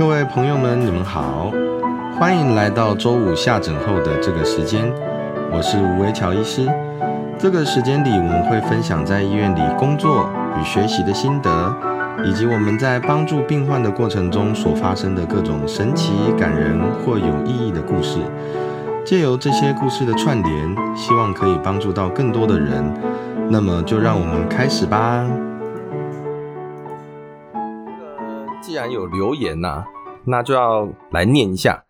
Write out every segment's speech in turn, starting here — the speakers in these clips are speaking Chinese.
各位朋友们，你们好，欢迎来到周五下诊后的这个时间，我是吴维乔医师。这个时间里，我们会分享在医院里工作与学习的心得，以及我们在帮助病患的过程中所发生的各种神奇、感人或有意义的故事。借由这些故事的串联，希望可以帮助到更多的人。那么，就让我们开始吧。然有留言呐、那就要来念一下。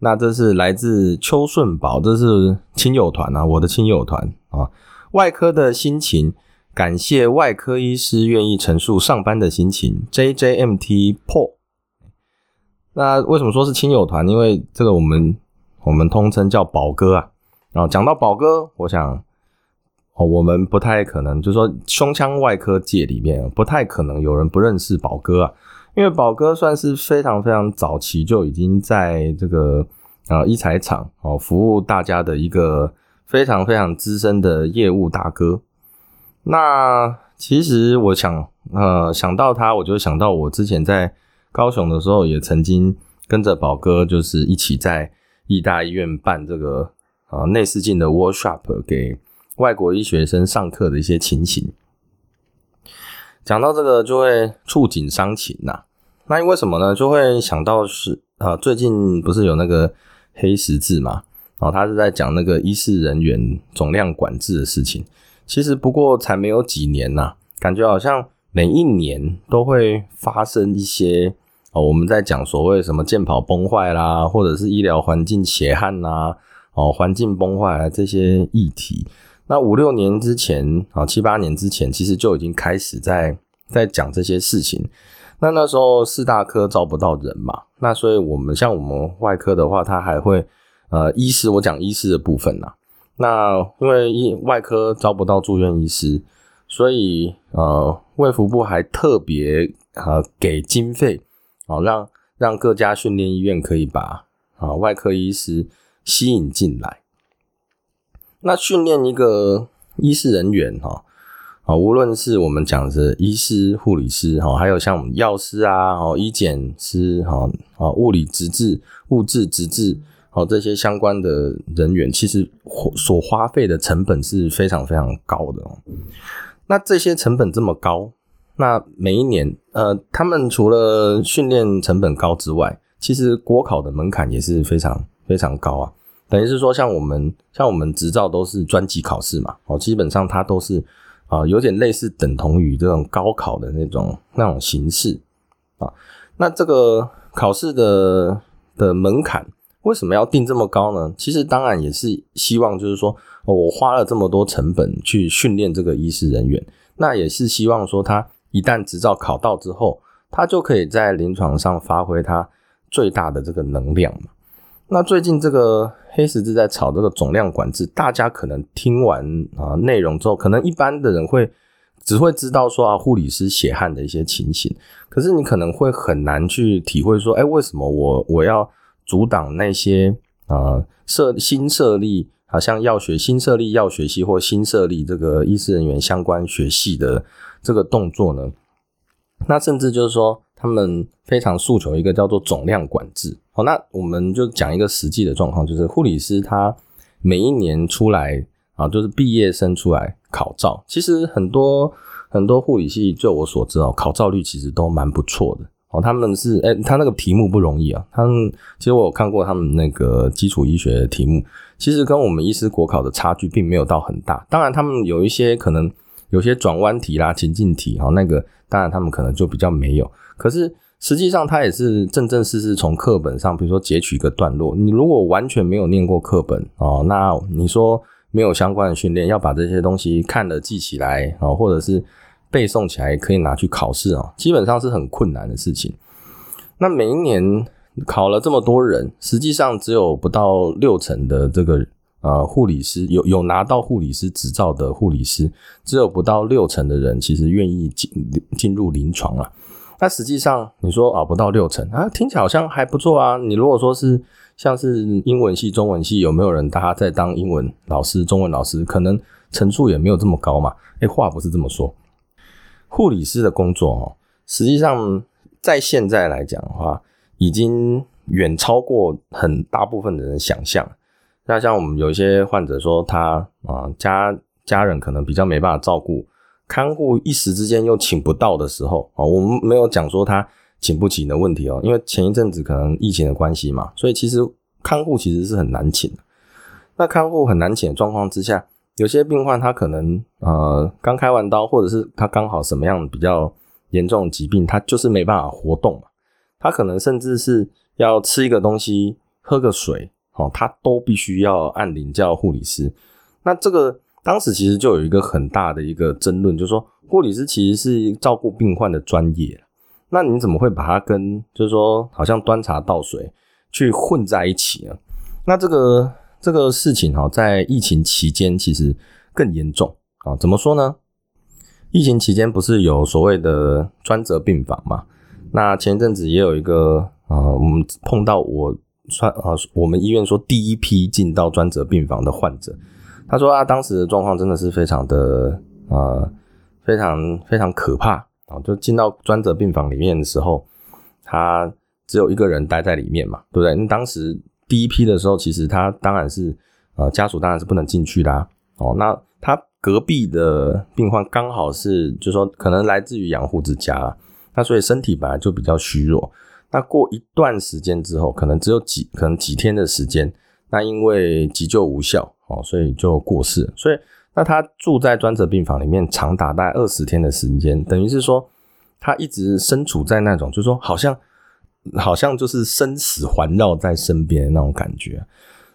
那这是来自邱顺宝，这是亲友团啊，我的亲友团啊。外科的心情，感谢外科医师愿意陈述上班的心情。JJMT PO 那为什么说是亲友团？因为这个我们我们通称叫宝哥啊。然后讲到宝哥，我想哦，我们不太可能，就是说胸腔外科界里面不太可能有人不认识宝哥啊。因为宝哥算是非常非常早期就已经在这个呃医材厂哦服务大家的一个非常非常资深的业务大哥。那其实我想呃想到他，我就想到我之前在高雄的时候，也曾经跟着宝哥，就是一起在义大医院办这个啊内视镜的 workshop 给外国医学生上课的一些情形。讲到这个就会触景伤情呐、那因为什么呢？就会想到是啊、最近不是有那个黑十字嘛？然哦，他是在讲那个医事人员总量管制的事情。其实不过才没有几年呐、感觉好像每一年都会发生一些哦，我们在讲所谓什么健跑崩坏啦，或者是医疗环境血汗啦，哦，环境崩坏啊这些议题。那五六年之前啊，七八年之前，其实就已经开始在在讲这些事情。那那时候四大科招不到人嘛，那所以我们像我们外科的话，它还会呃医师，我讲医师的部分啦。那因为医外科招不到住院医师，所以呃卫福部还特别呃给经费啊、让让各家训练医院可以把啊、外科医师吸引进来。那训练一个医师人员哈，啊，无论是我们讲的医师、护理师哈，还有像我们药师啊、哦医检师哈、啊物理执治、物质执治，哦这些相关的人员，其实所花费的成本是非常非常高的哦。那这些成本这么高，那每一年呃，他们除了训练成本高之外，其实国考的门槛也是非常非常高啊。等于是说，像我们像我们执照都是专级考试嘛，哦，基本上它都是啊、有点类似等同于这种高考的那种那种形式啊。那这个考试的的门槛为什么要定这么高呢？其实当然也是希望就是说，我花了这么多成本去训练这个医师人员，那也是希望说他一旦执照考到之后，他就可以在临床上发挥他最大的这个能量嘛。那最近这个黑十字在炒这个总量管制，大家可能听完啊内容之后，可能一般的人会只会知道说啊护理师血汗的一些情形，可是你可能会很难去体会说，哎，为什么我我要阻挡那些啊设新设立好像药学新设立药学系或新设立这个医师人员相关学系的这个动作呢？那甚至就是说，他们非常诉求一个叫做总量管制。好，那我们就讲一个实际的状况，就是护理师他每一年出来啊，就是毕业生出来考照，其实很多很多护理系，就我所知哦，考照率其实都蛮不错的。哦，他们是哎、他那个题目不容易啊。他们其实我有看过他们那个基础医学的题目，其实跟我们医师国考的差距并没有到很大。当然，他们有一些可能有些转弯题啦、情境题，哈，那个当然他们可能就比较没有。可是实际上，他也是正正式式从课本上，比如说截取一个段落。你如果完全没有念过课本哦，那你说没有相关的训练，要把这些东西看了记起来哦，或者是背诵起来，可以拿去考试哦，基本上是很困难的事情。那每一年考了这么多人，实际上只有不到六成的这个呃护理师有有拿到护理师执照的护理师，只有不到六成的人其实愿意进进入临床啊。那实际上你说啊不到六成啊，听起来好像还不错啊。你如果说是像是英文系、中文系，有没有人大家在当英文老师、中文老师，可能成数也没有这么高嘛？诶，话不是这么说。护理师的工作哦，实际上在现在来讲的话，已经远超过很大部分的人想象。那像我们有一些患者说，他啊家家人可能比较没办法照顾，看护一时之间又请不到的时候啊，我们没有讲说他请不起的问题哦，因为前一阵子可能疫情的关系嘛，所以其实看护其实是很难请的。那看护很难请的状况之下，有些病患他可能呃刚开完刀，或者是他刚好什么样比较严重的疾病，他就是没办法活动嘛，他可能甚至是要吃一个东西、喝个水。哦，他都必须要按铃叫护理师。那这个当时其实就有一个很大的一个争论，就是说护理师其实是照顾病患的专业，那你怎么会把它跟就是说好像端茶倒水去混在一起呢？那这个这个事情哈，在疫情期间其实更严重啊。怎么说呢？疫情期间不是有所谓的专责病房嘛？那前一阵子也有一个啊，我们碰到我。算啊，我们医院说第一批进到专责病房的患者，他说啊，当时的状况真的是非常的呃，非常非常可怕啊！就进到专责病房里面的时候，他只有一个人待在里面嘛，对不对？那当时第一批的时候，其实他当然是呃家属当然是不能进去的哦。那他隔壁的病患刚好是，就说可能来自于养护之家，那所以身体本来就比较虚弱。那过一段时间之后，可能只有几可能几天的时间，那因为急救无效哦，所以就过世。所以那他住在专责病房里面，长达大概二十天的时间，等于是说他一直身处在那种，就是说好像好像就是生死环绕在身边的那种感觉。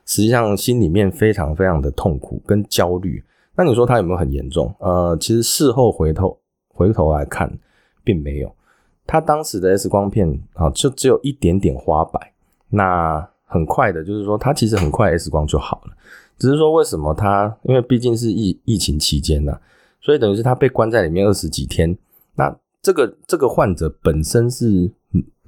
实际上心里面非常非常的痛苦跟焦虑。那你说他有没有很严重？呃，其实事后回头回头来看，并没有。他当时的 X 光片啊，就只有一点点花白，那很快的，就是说他其实很快 X 光就好了，只是说为什么他，因为毕竟是疫疫情期间呢，所以等于是他被关在里面二十几天，那这个这个患者本身是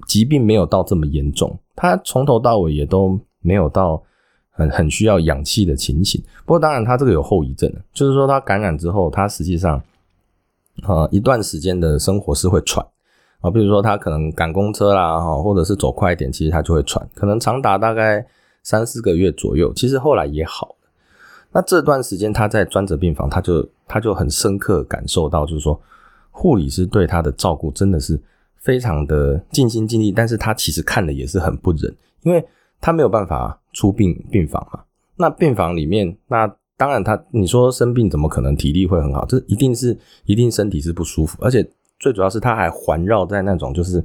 疾病没有到这么严重，他从头到尾也都没有到很很需要氧气的情形，不过当然他这个有后遗症，就是说他感染之后，他实际上呃一段时间的生活是会喘。啊，比如说他可能赶公车啦，哈，或者是走快一点，其实他就会喘，可能长达大概三四个月左右。其实后来也好了。那这段时间他在专责病房，他就他就很深刻感受到，就是说护理师对他的照顾真的是非常的尽心尽力，但是他其实看的也是很不忍，因为他没有办法出病病房嘛。那病房里面，那当然他你说生病怎么可能体力会很好？这一定是一定身体是不舒服，而且。最主要是他还环绕在那种就是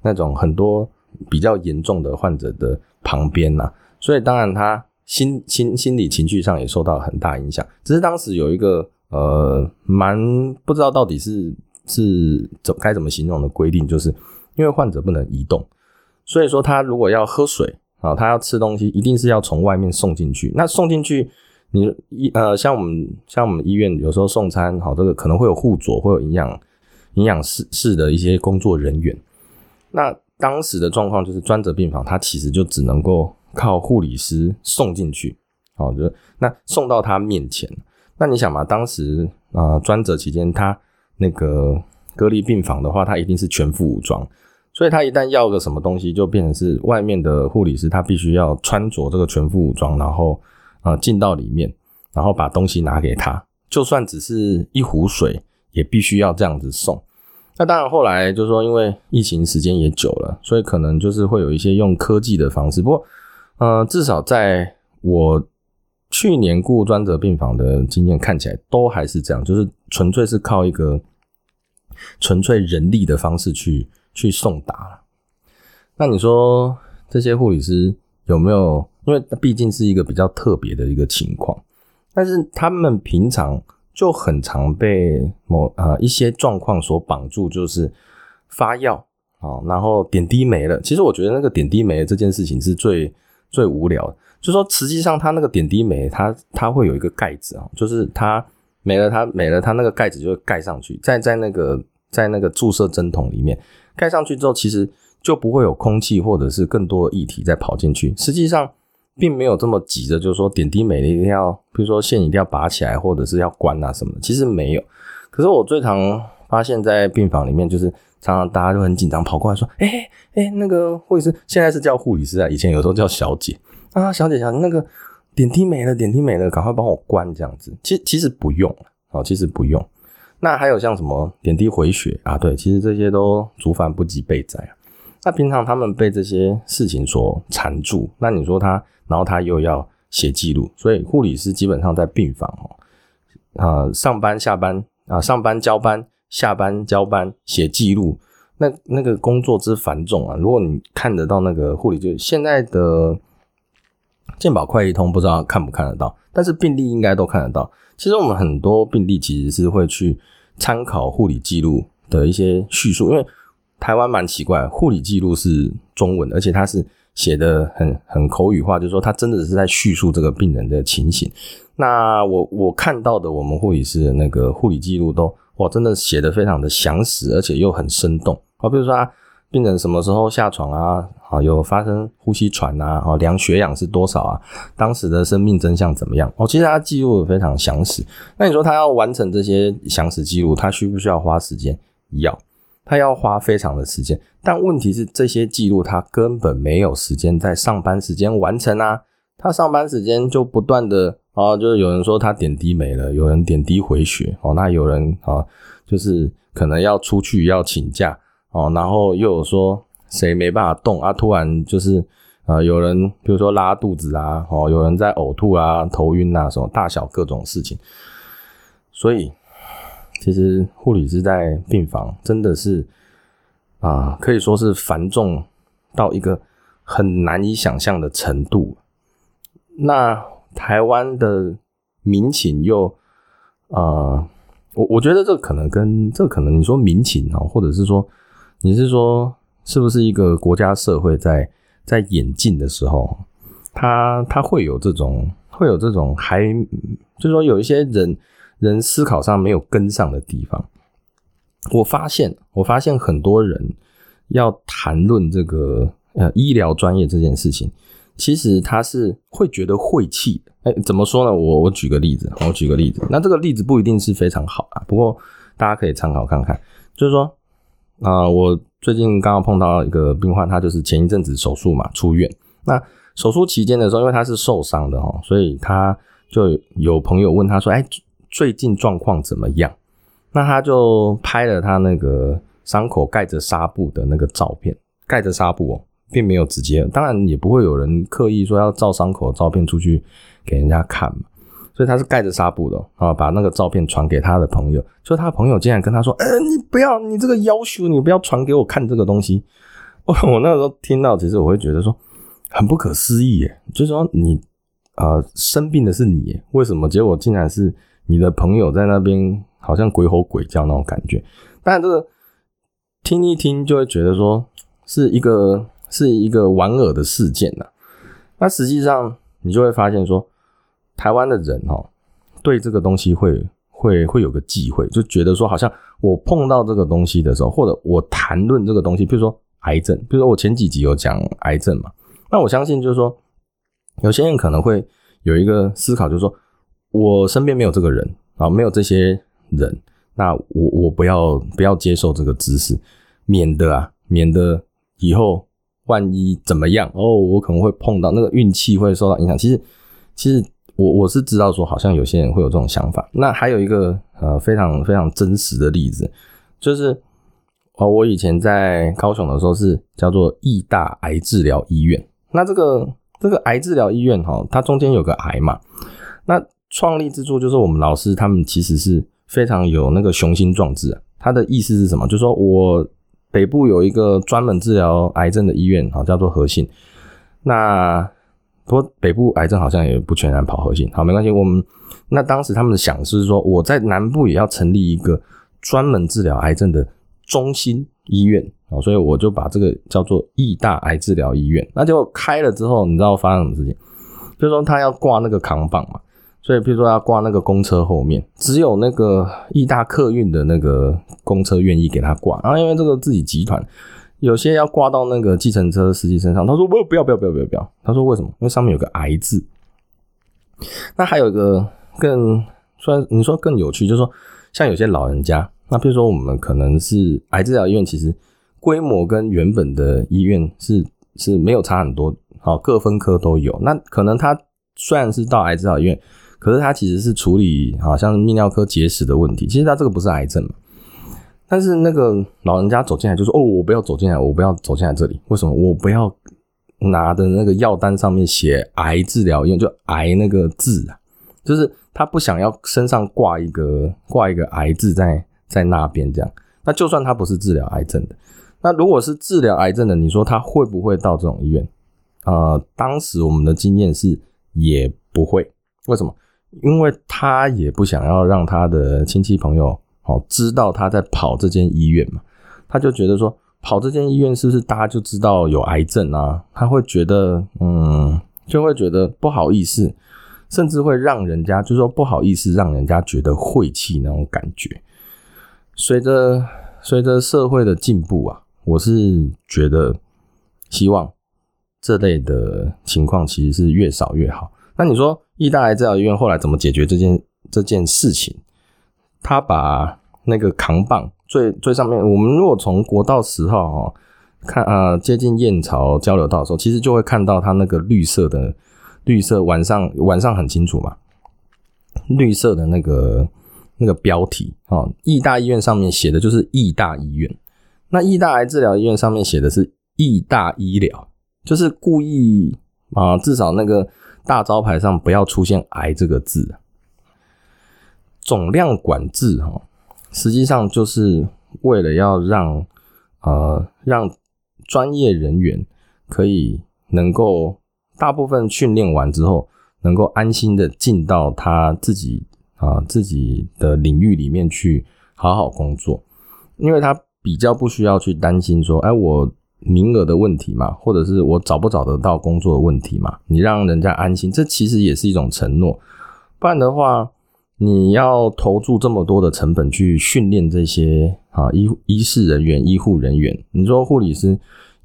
那种很多比较严重的患者的旁边呐，所以当然他心心心理情绪上也受到很大影响。只是当时有一个呃蛮不知道到底是是怎该怎么形容的规定，就是因为患者不能移动，所以说他如果要喝水啊，他要吃东西，一定是要从外面送进去。那送进去，你医呃像我们像我们医院有时候送餐，好这个可能会有护佐，会有营养。营养室室的一些工作人员，那当时的状况就是专责病房，他其实就只能够靠护理师送进去，好，就那送到他面前。那你想嘛，当时啊专责期间，他那个隔离病房的话，他一定是全副武装，所以他一旦要个什么东西，就变成是外面的护理师，他必须要穿着这个全副武装，然后啊进到里面，然后把东西拿给他，就算只是一壶水。也必须要这样子送。那当然，后来就是说，因为疫情时间也久了，所以可能就是会有一些用科技的方式。不过，呃，至少在我去年雇专责病房的经验看起来，都还是这样，就是纯粹是靠一个纯粹人力的方式去去送达。那你说这些护理师有没有？因为毕竟是一个比较特别的一个情况，但是他们平常。就很常被某呃一些状况所绑住，就是发药啊，然后点滴没了。其实我觉得那个点滴没了这件事情是最最无聊的。就说实际上它那个点滴没，它它会有一个盖子啊，就是它没了，它没了，它那个盖子就会盖上去，在在那个在那个注射针筒里面盖上去之后，其实就不会有空气或者是更多的液体再跑进去。实际上。并没有这么急着，就是说点滴没了一定要，比如说线一定要拔起来，或者是要关啊什么的，其实没有。可是我最常发现，在病房里面，就是常常大家就很紧张，跑过来说：“哎、哎、那个护理师现在是叫护理师啊，以前有时候叫小姐啊，小姐小姐，那个点滴没了，点滴没了，赶快帮我关这样子。其其实不用哦，其实不用。那还有像什么点滴回血啊，对，其实这些都竹繁不及备载啊。那平常他们被这些事情所缠住，那你说他，然后他又要写记录，所以护理师基本上在病房哦，呃，上班下班啊、上班交班，下班交班，写记录，那那个工作之繁重啊！如果你看得到那个护理，就现在的健保快一通，不知道看不看得到，但是病历应该都看得到。其实我们很多病例其实是会去参考护理记录的一些叙述，因为台湾蛮奇怪，护理记录是中文，而且它是写的很很口语化，就是说他真的是在叙述这个病人的情形。那我我看到的我们护理师的那个护理记录都哇，真的写的非常的详实，而且又很生动。好，比如说啊，病人什么时候下床啊，啊有发生呼吸喘啊，哦量血氧是多少啊，当时的生命真相怎么样？哦，其实他记录的非常详实。那你说他要完成这些详实记录，他需不需要花时间？要。他要花非常的时间，但问题是这些记录他根本没有时间在上班时间完成啊！他上班时间就不断的啊，就是有人说他点滴没了，有人点滴回血哦，那有人啊，就是可能要出去要请假哦，然后又有说谁没办法动啊，突然就是呃有人比如说拉肚子啊，哦有人在呕吐啊、头晕啊，什么大小各种事情，所以。其实护理师在病房真的是啊，可以说是繁重到一个很难以想象的程度。那台湾的民情又啊，我我觉得这可能跟这可能你说民情哦，或者是说你是说是不是一个国家社会在在演进的时候，他他会有这种会有这种还就是说有一些人。人思考上没有跟上的地方，我发现，我发现很多人要谈论这个呃医疗专业这件事情，其实他是会觉得晦气的。哎，怎么说呢？我我举个例子，我举个例子。那这个例子不一定是非常好啊，不过大家可以参考看看。就是说啊、我最近刚刚碰到一个病患，他就是前一阵子手术嘛出院。那手术期间的时候，因为他是受伤的哦，所以他就有朋友问他说：“哎。”最近状况怎么样？那他就拍了他那个伤口盖着纱布的那个照片，盖着纱布哦，并没有直接，当然也不会有人刻意说要照伤口的照片出去给人家看嘛，所以他是盖着纱布的啊，把那个照片传给他的朋友，就他朋友竟然跟他说：“呃，你不要，你这个要求，你不要传给我看这个东西。”我我那时候听到，其实我会觉得说很不可思议耶，就是说你呃生病的是你，为什么结果竟然是？你的朋友在那边好像鬼吼鬼叫那种感觉，但这个听一听就会觉得说是一个是一个莞尔的事件呐、啊。那实际上你就会发现说，台湾的人哦，对这个东西会会会有个忌讳，就觉得说好像我碰到这个东西的时候，或者我谈论这个东西，比如说癌症，比如说我前几集有讲癌症嘛，那我相信就是说，有些人可能会有一个思考，就是说。我身边没有这个人啊，没有这些人，那我我不要不要接受这个知识，免得啊，免得以后万一怎么样哦，我可能会碰到那个运气会受到影响。其实其实我我是知道说，好像有些人会有这种想法。那还有一个呃非常非常真实的例子，就是哦，我以前在高雄的时候是叫做义大癌治疗医院。那这个这个癌治疗医院哈，它中间有个癌嘛，那创立之處就是我们老师他们其实是非常有那个雄心壮志啊。他的意思是什么？就是說我北部有一个专门治疗癌症的医院啊，叫做和信。那不过北部癌症好像也不全然跑和信，好，没关系。我们那当时他們想是说，我在南部也要成立一个专门治疗癌症的中心医院啊，所以我就把这个叫做義大癌治疗医院。那就开了之后，你知道发生什么事情？就是说他要挂那个 扛棒嘛。所以，譬如說要掛那個公車後面，只有那個義大客運的那個公車願意給他掛。然後，因為這個自己集團有些要掛到那個計程車司機身上，他說：“不，不要，不要，不要，不要，不要。”他說：“為什麼？因為上面有個癌字。”那還有一個更，雖然你說更有趣，就是說，像有些老人家，那比如说我们可能是癌治疗医院，其实规模跟原本的医院是是没有差很多，好，各分科都有。那可能他虽然是到癌治疗医院，可是他其实是处理好像泌尿科结石的问题，其实他这个不是癌症嘛。但是那个老人家走进来就说：“哦，我不要走进来，我不要走进来这里。为什么？我不要拿的那个药单上面写癌治疗院，就癌那个字啊，就是他不想要身上挂一个挂一个癌字在在那边这样。那就算他不是治疗癌症的，那如果是治疗癌症的，你说他会不会到这种医院？呃，当时我们的经验是也不会。为什么？因为他也不想要让他的亲戚朋友。”好，知道他在跑这间医院嘛？他就觉得说，跑这间医院是不是大家就知道有癌症啊？他会觉得，嗯，就会觉得不好意思，甚至会让人家就说不好意思，让人家觉得晦气那种感觉。随着随着社会的进步啊，我是觉得希望这类的情况其实是越少越好。那你说，义大癌治疗医院后来怎么解决这件这件事情？他把那个扛棒最最上面，我们如果从国道十号哈看啊，接近燕巢交流道的时候，其实就会看到它那个绿色的绿色，晚上晚上很清楚嘛，绿色的那个那个标题哦，义大医院上面写的就是义大医院，那义大癌治疗医院上面写的是义大医疗，就是故意啊，至少那个大招牌上不要出现癌这个字。总量管制哈，实际上就是为了要让呃让专业人员可以能够大部分训练完之后，能够安心的进到他自己啊自己的领域里面去好好工作，因为他比较不需要去担心说，哎，我名额的问题嘛，或者是我找不找得到工作的问题嘛，你让人家安心，这其实也是一种承诺，不然的话。你要投注这么多的成本去训练这些啊医医事人员、医护人员，你说护理师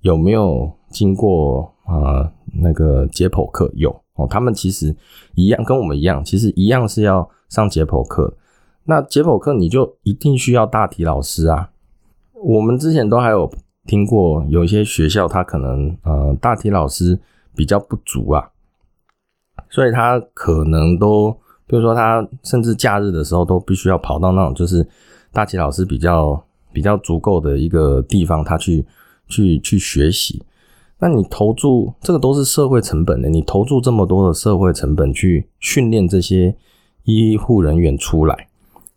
有没有经过啊那个解剖课？有哦，他们其实一样，跟我们一样，其实一样是要上解剖课。那解剖课你就一定需要大体老师啊。我们之前都还有听过，有一些学校他可能呃大体老师比较不足啊，所以他可能都。比如说，他甚至假日的时候都必须要跑到那种就是大体老师比较比较足够的一个地方，他去去去学习。那你投注这个都是社会成本的，你投注这么多的社会成本去训练这些医护人员出来，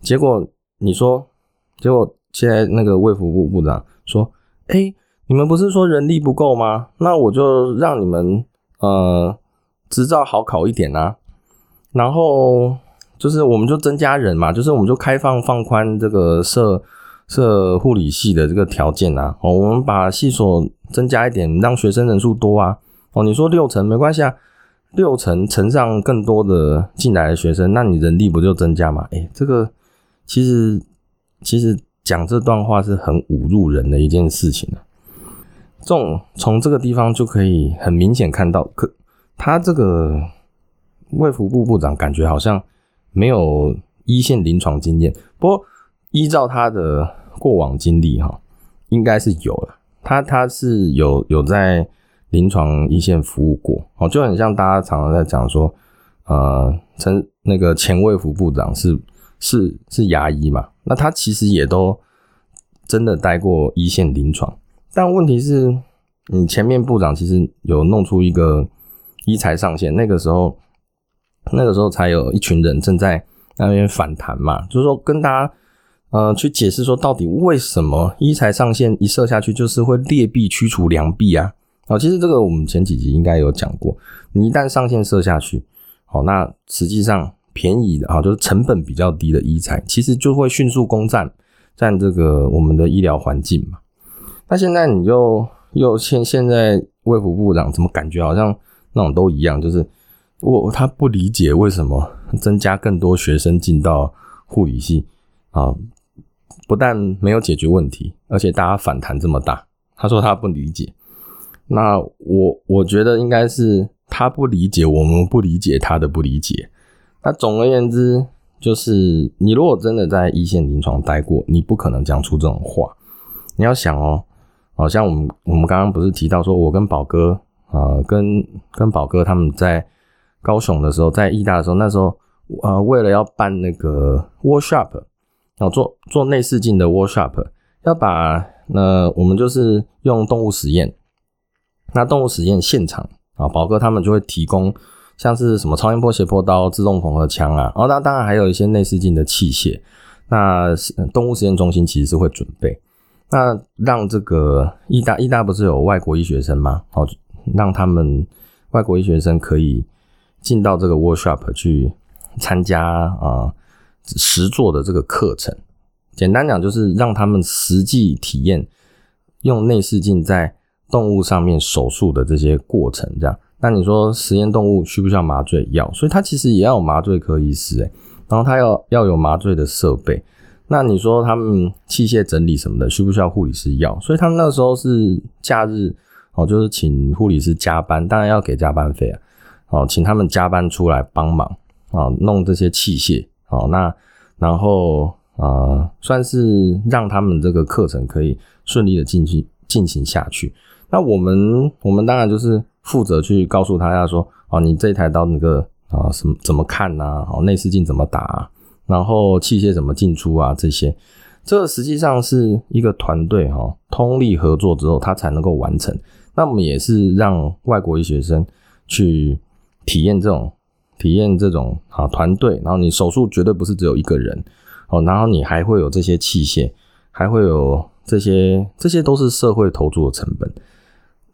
结果你说，结果现在那个卫福部部长说：“哎，你们不是说人力不够吗？那我就让你们呃执照好考一点啊。”然后就是，我们就增加人嘛，就是我们就开放放宽这个设设护理系的这个条件啊。哦，我们把系所增加一点，让学生人数多啊。哦，你说六成没关系啊，六成乘上更多的进来的学生，那你人力不就增加嘛？哎，这个其实其实讲这段话是很侮辱人的一件事情啊。这种从这个地方就可以很明显看到，可他这个。卫福部部长感觉好像没有一线临床经验，不过依照他的过往经历哈，应该是有了。他他是有有在临床一线服务过哦，就很像大家常常在讲说，呃，陈那个前卫福部长是是是牙医嘛，那他其实也都真的待过一线临床，但问题是，你前面部长其实有弄出一个医材上限，那个时候。那个时候才有一群人正在那边反弹嘛，就是说跟大家呃去解释说，到底为什么一财上线一设下去就是会劣币驱除良币啊？哦，其实这个我们前几集应该有讲过，你一旦上线设下去，好，那实际上便宜的啊，就是成本比较低的医材，其实就会迅速攻占占这个我们的医疗环境嘛。那现在你就又现现在卫福部长怎么感觉好像那种都一样，就是。我他不理解为什么增加更多学生进到护理系啊，不但没有解决问题，而且大家反弹这么大。他说他不理解，那我我觉得应该是他不理解，我们不理解他的不理解。那总而言之，就是你如果真的在一线临床待过，你不可能讲出这种话。你要想哦，好像我们我们刚刚不是提到说，我跟宝哥啊，跟跟宝哥他们在高雄的时候，在义大的时候，那时候呃，为了要办那个 workshop，然后做做内视镜的 workshop，要把那我们就是用动物实验，那动物实验现场啊，宝哥他们就会提供。像是什么超音波斜坡刀、自动缝合枪啊，哦，那当然还有一些内视镜的器械。那动物实验中心其实是会准备，那让这个医大医大不是有外国医学生吗？哦，让他们外国医学生可以进到这个 workshop 去参加啊实做的这个课程。简单讲就是让他们实际体验用内视镜在动物上面手术的这些过程，这样。那你说实验动物需不需要麻醉药？所以它其实也要有麻醉科医师诶，然后他要要有麻醉的设备。那你说他们器械整理什么的需不需要护理师要？所以他们那时候是假日哦，就是请护理师加班，当然要给加班费啊。哦，请他们加班出来帮忙啊，弄这些器械哦。那然后啊，算是让他们这个课程可以顺利的进行进行下去。那我们我们当然就是。负责去告诉他，要说哦，你这一台刀那个啊，什么怎么看呐？哦，内视镜怎么打？啊然后器械怎么进出啊？这些，这实际上是一个团队哈，通力合作之后，他才能够完成。那我们也是让外国医学生去体验这种体验这种啊团队，然后你手术绝对不是只有一个人哦，然后你还会有这些器械，还会有这些，这些都是社会投注的成本。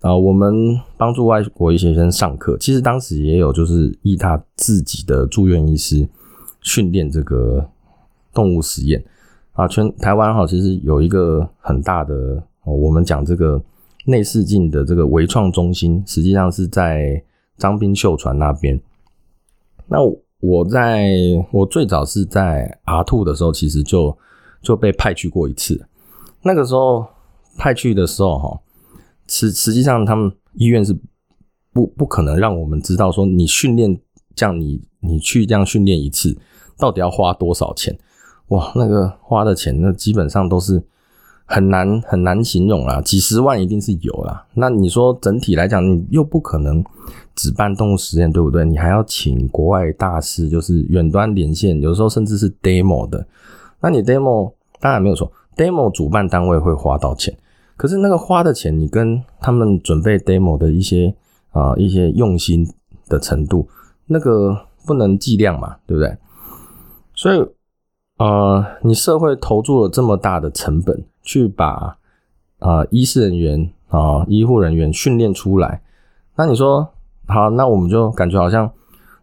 啊，我们帮助外国医学生上课，其实当时也有就是以他自己的住院医师训练这个动物实验啊。全台湾哈，其实有一个很大的，我们讲这个内视镜的这个微创中心，实际上是在张斌秀传那边。那我在我最早是在阿兔的时候，其实就就被派去过一次。那个时候派去的时候哈。实实际上，他们医院是不不可能让我们知道说你训练这样，你你去这样训练一次，到底要花多少钱？哇，那个花的钱，那基本上都是很难 很难形容啦，几十万一定是有啦。那你说整体来讲，你又不可能只办动物实验，对不对？你还要请国外大师，就是远端连线，有时候甚至是 demo 的。那你 demo 当然没有错，demo 主办单位会花到钱。可是那个花的钱，你跟他们准备 demo 的一些啊一些用心的程度，那个不能计量嘛，对不对？所以呃，你社会投注了这么大的成本去把啊医师人员啊医护人员训练出来，那你说好，那我们就感觉好像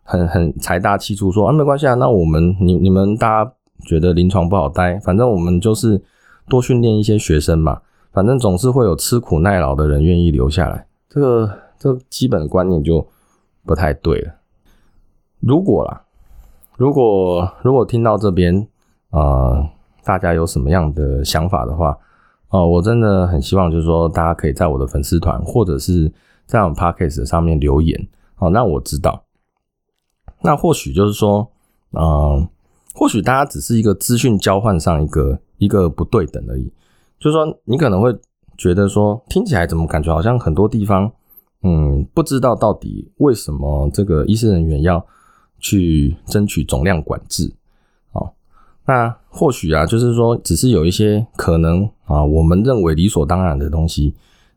很很财大气粗，说啊没关系啊，那我们你你们大家觉得临床不好待，反正我们就是多训练一些学生嘛。反正总是会有吃苦耐劳的人愿意留下来，这个这基本观念就不太对了。如果啦，如果如果听到这边啊，大家有什么样的想法的话，哦，我真的很希望就是说，大家可以在我的粉丝团或者是在我们 podcast 上面留言，哦，那我知道。那或许就是说，嗯，或许大家只是一个资讯交换上一个一个不对等而已。就是说，你可能会觉得说，听起来怎么感觉好像很多地方，嗯，不知道到底为什么这个医师人员要去争取总量管制，哦，那或许啊，就是说，只是有一些可能啊，我们认为理所当然的东西，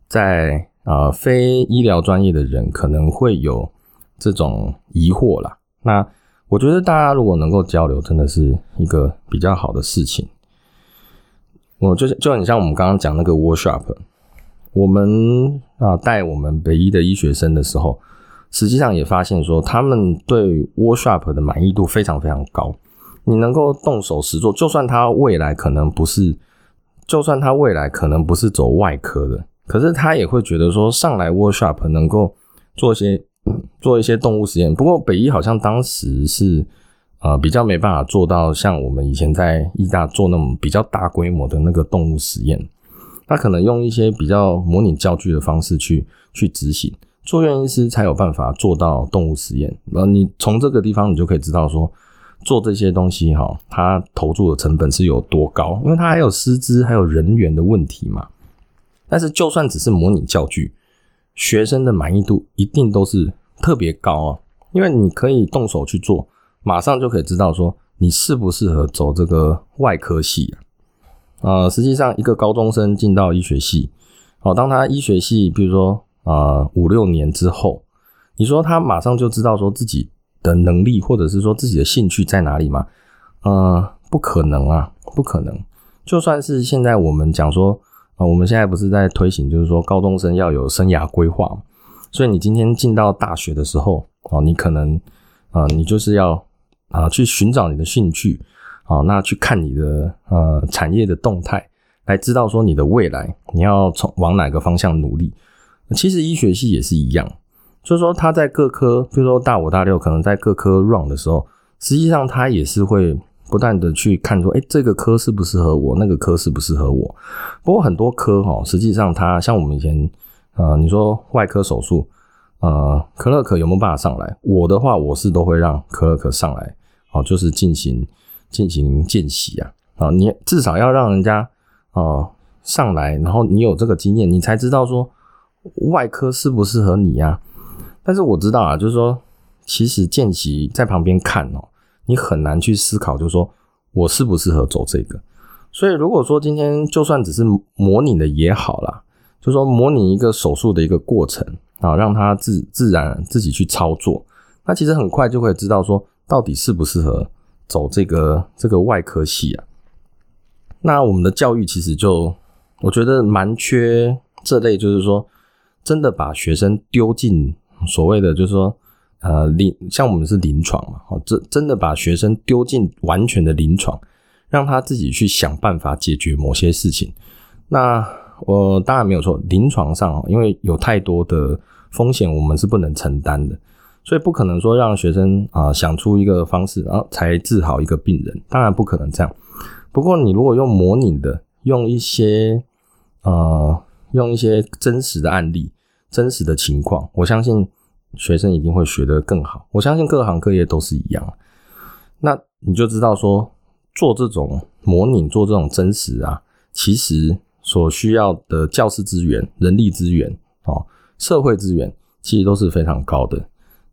在啊非医疗专业的人可能会有这种疑惑啦。那我觉得大家如果能够交流，真的是一个比较好的事情。我就是就很像我们刚刚讲那个 workshop，我们啊带我们北医的医学生的时候，实际上也发现说，他们对 workshop 的满意度非常非常高。你能够动手实做，就算他未来可能不是，就算他未来可能不是走外科的，可是他也会觉得说，上来 workshop 能够做一些做一些动物实验。不过北医好像当时是。呃，比较没办法做到像我们以前在医大做那种比较大规模的那个动物实验，他可能用一些比较模拟教具的方式去去执行，住院医师才有办法做到动物实验。那你从这个地方你就可以知道说，做这些东西哈，他投注的成本是有多高？因为他还有师资还有人员的问题嘛。但是就算只是模拟教具，学生的满意度一定都是特别高啊，因为你可以动手去做，马上就可以知道说你适不适合走这个外科系啊。呃，实际上一个高中生进到医学系，哦，当他医学系，比如说啊五六年之后，你说他马上就知道说自己的能力或者是说自己的兴趣在哪里吗？呃，不可能啊，不可能。就算是现在我们讲说啊，我们现在不是在推行，就是说高中生要有生涯规划，所以你今天进到大学的时候，哦，你可能啊，你就是要啊去寻找你的兴趣。啊，那去看你的呃产业的动态，来知道说你的未来你要从往哪个方向努力。其实医学系也是一样，就是说他在各科，比如说大五大六，可能在各科 run 的时候，实际上他也是会不断的去看说，哎，这个科适不适合我，那个科适不适合我。不过很多科哈，实际上它像我们以前呃，你说外科手术，呃，可乐可有没有办法上来？我的话，我是都会让可乐可上来，哦，就是进行。进行见习啊，啊，你至少要让人家哦上来，然后你有这个经验，你才知道说外科适不适合你呀。但是我知道啊，就是说其实见习在旁边看哦，你很难去思考，就是说我适不适合走这个。所以如果说今天就算只是模拟的也好啦，就说模拟一个手术的一个过程啊，让他自自然自己去操作，那其实很快就会知道说到底适不适合。走这个这个外科系啊，那我们的教育其实就我觉得蛮缺这类，就是说真的把学生丢进所谓的就是说呃临像我们是临床嘛，哦，真真的把学生丢进完全的临床，让他自己去想办法解决某些事情。那我当然没有错，临床上因为有太多的风险，我们是不能承担的。所以不可能说让学生啊想出一个方式，然后才治好一个病人，当然不可能这样。不过你如果用模拟的，用一些呃用一些真实的案例、真实的情况，我相信学生一定会学得更好。我相信各行各业都是一样。那你就知道说做这种模拟、做这种真实啊，其实所需要的教师资源、人力资源哦、社会资源，其实都是非常高的。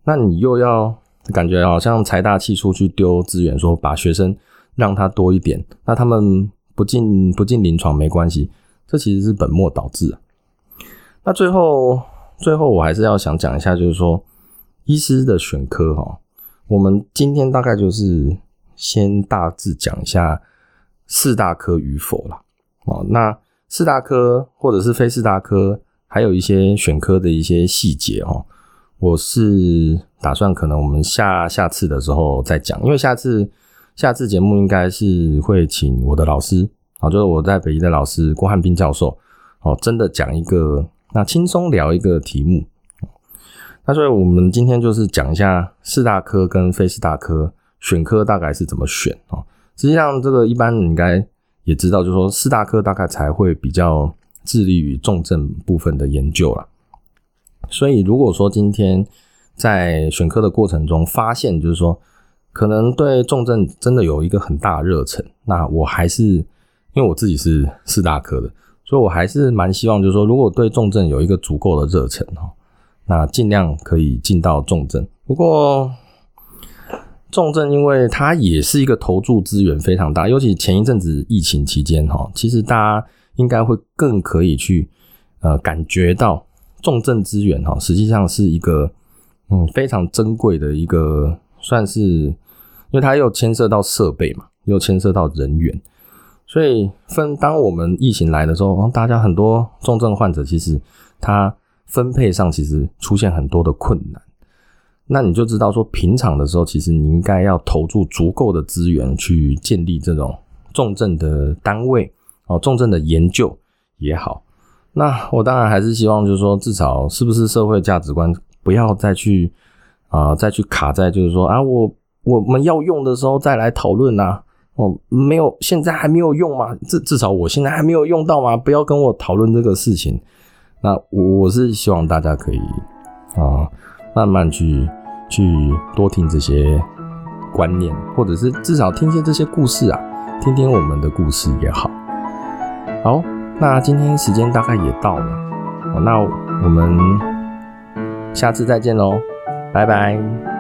那你又要感觉好像财大气粗去丢资源，说把学生让他多一点，那他们不进不进临床没关系，这其实是本末倒置。那最后最后我还是要想讲一下，就是说医师的选科哈，我们今天大概就是先大致讲一下四大科与否了哦。那四大科或者是非四大科，还有一些选科的一些细节哈。我是打算可能我们下下次的时候再讲，因为下次下次节目应该是会请我的老师，啊，就是我在北医的老师郭汉斌教授，哦，真的讲一个那轻松聊一个题目。那所以我们今天就是讲一下四大科跟非四大科选科大概是怎么选啊？实际上这个一般应该也知道，就是说四大科大概才会比较致力于重症部分的研究了。所以，如果说今天在选科的过程中发现，就是说可能对重症真的有一个很大的热忱，那我还是因为我自己是四大科的，所以我还是蛮希望，就是说如果对重症有一个足够的热忱哈，那尽量可以进到重症。不过重症因为它也是一个投注资源非常大，尤其前一阵子疫情期间哈，其实大家应该会更可以去呃感觉到。重症资源哈，实际上是一个嗯非常珍贵的一个，算是因为它又牵涉到设备嘛，又牵涉到人员，所以分当我们疫情来的时候，大家很多重症患者其实他分配上其实出现很多的困难，那你就知道说平常的时候，其实你应该要投注足够的资源去建立这种重症的单位哦，重症的研究也好。那我当然还是希望，就是说，至少是不是社会价值观不要再去啊，再去卡在，就是说啊，我我们要用的时候再来讨论呐。哦，没有，现在还没有用吗？至至少我现在还没有用到吗？不要跟我讨论这个事情。那我我是希望大家可以啊，慢慢去去多听这些观念，或者是至少听些这些故事啊，听听我们的故事也好。好，那今天时间大概也到了，那我们下次再见喽，拜拜。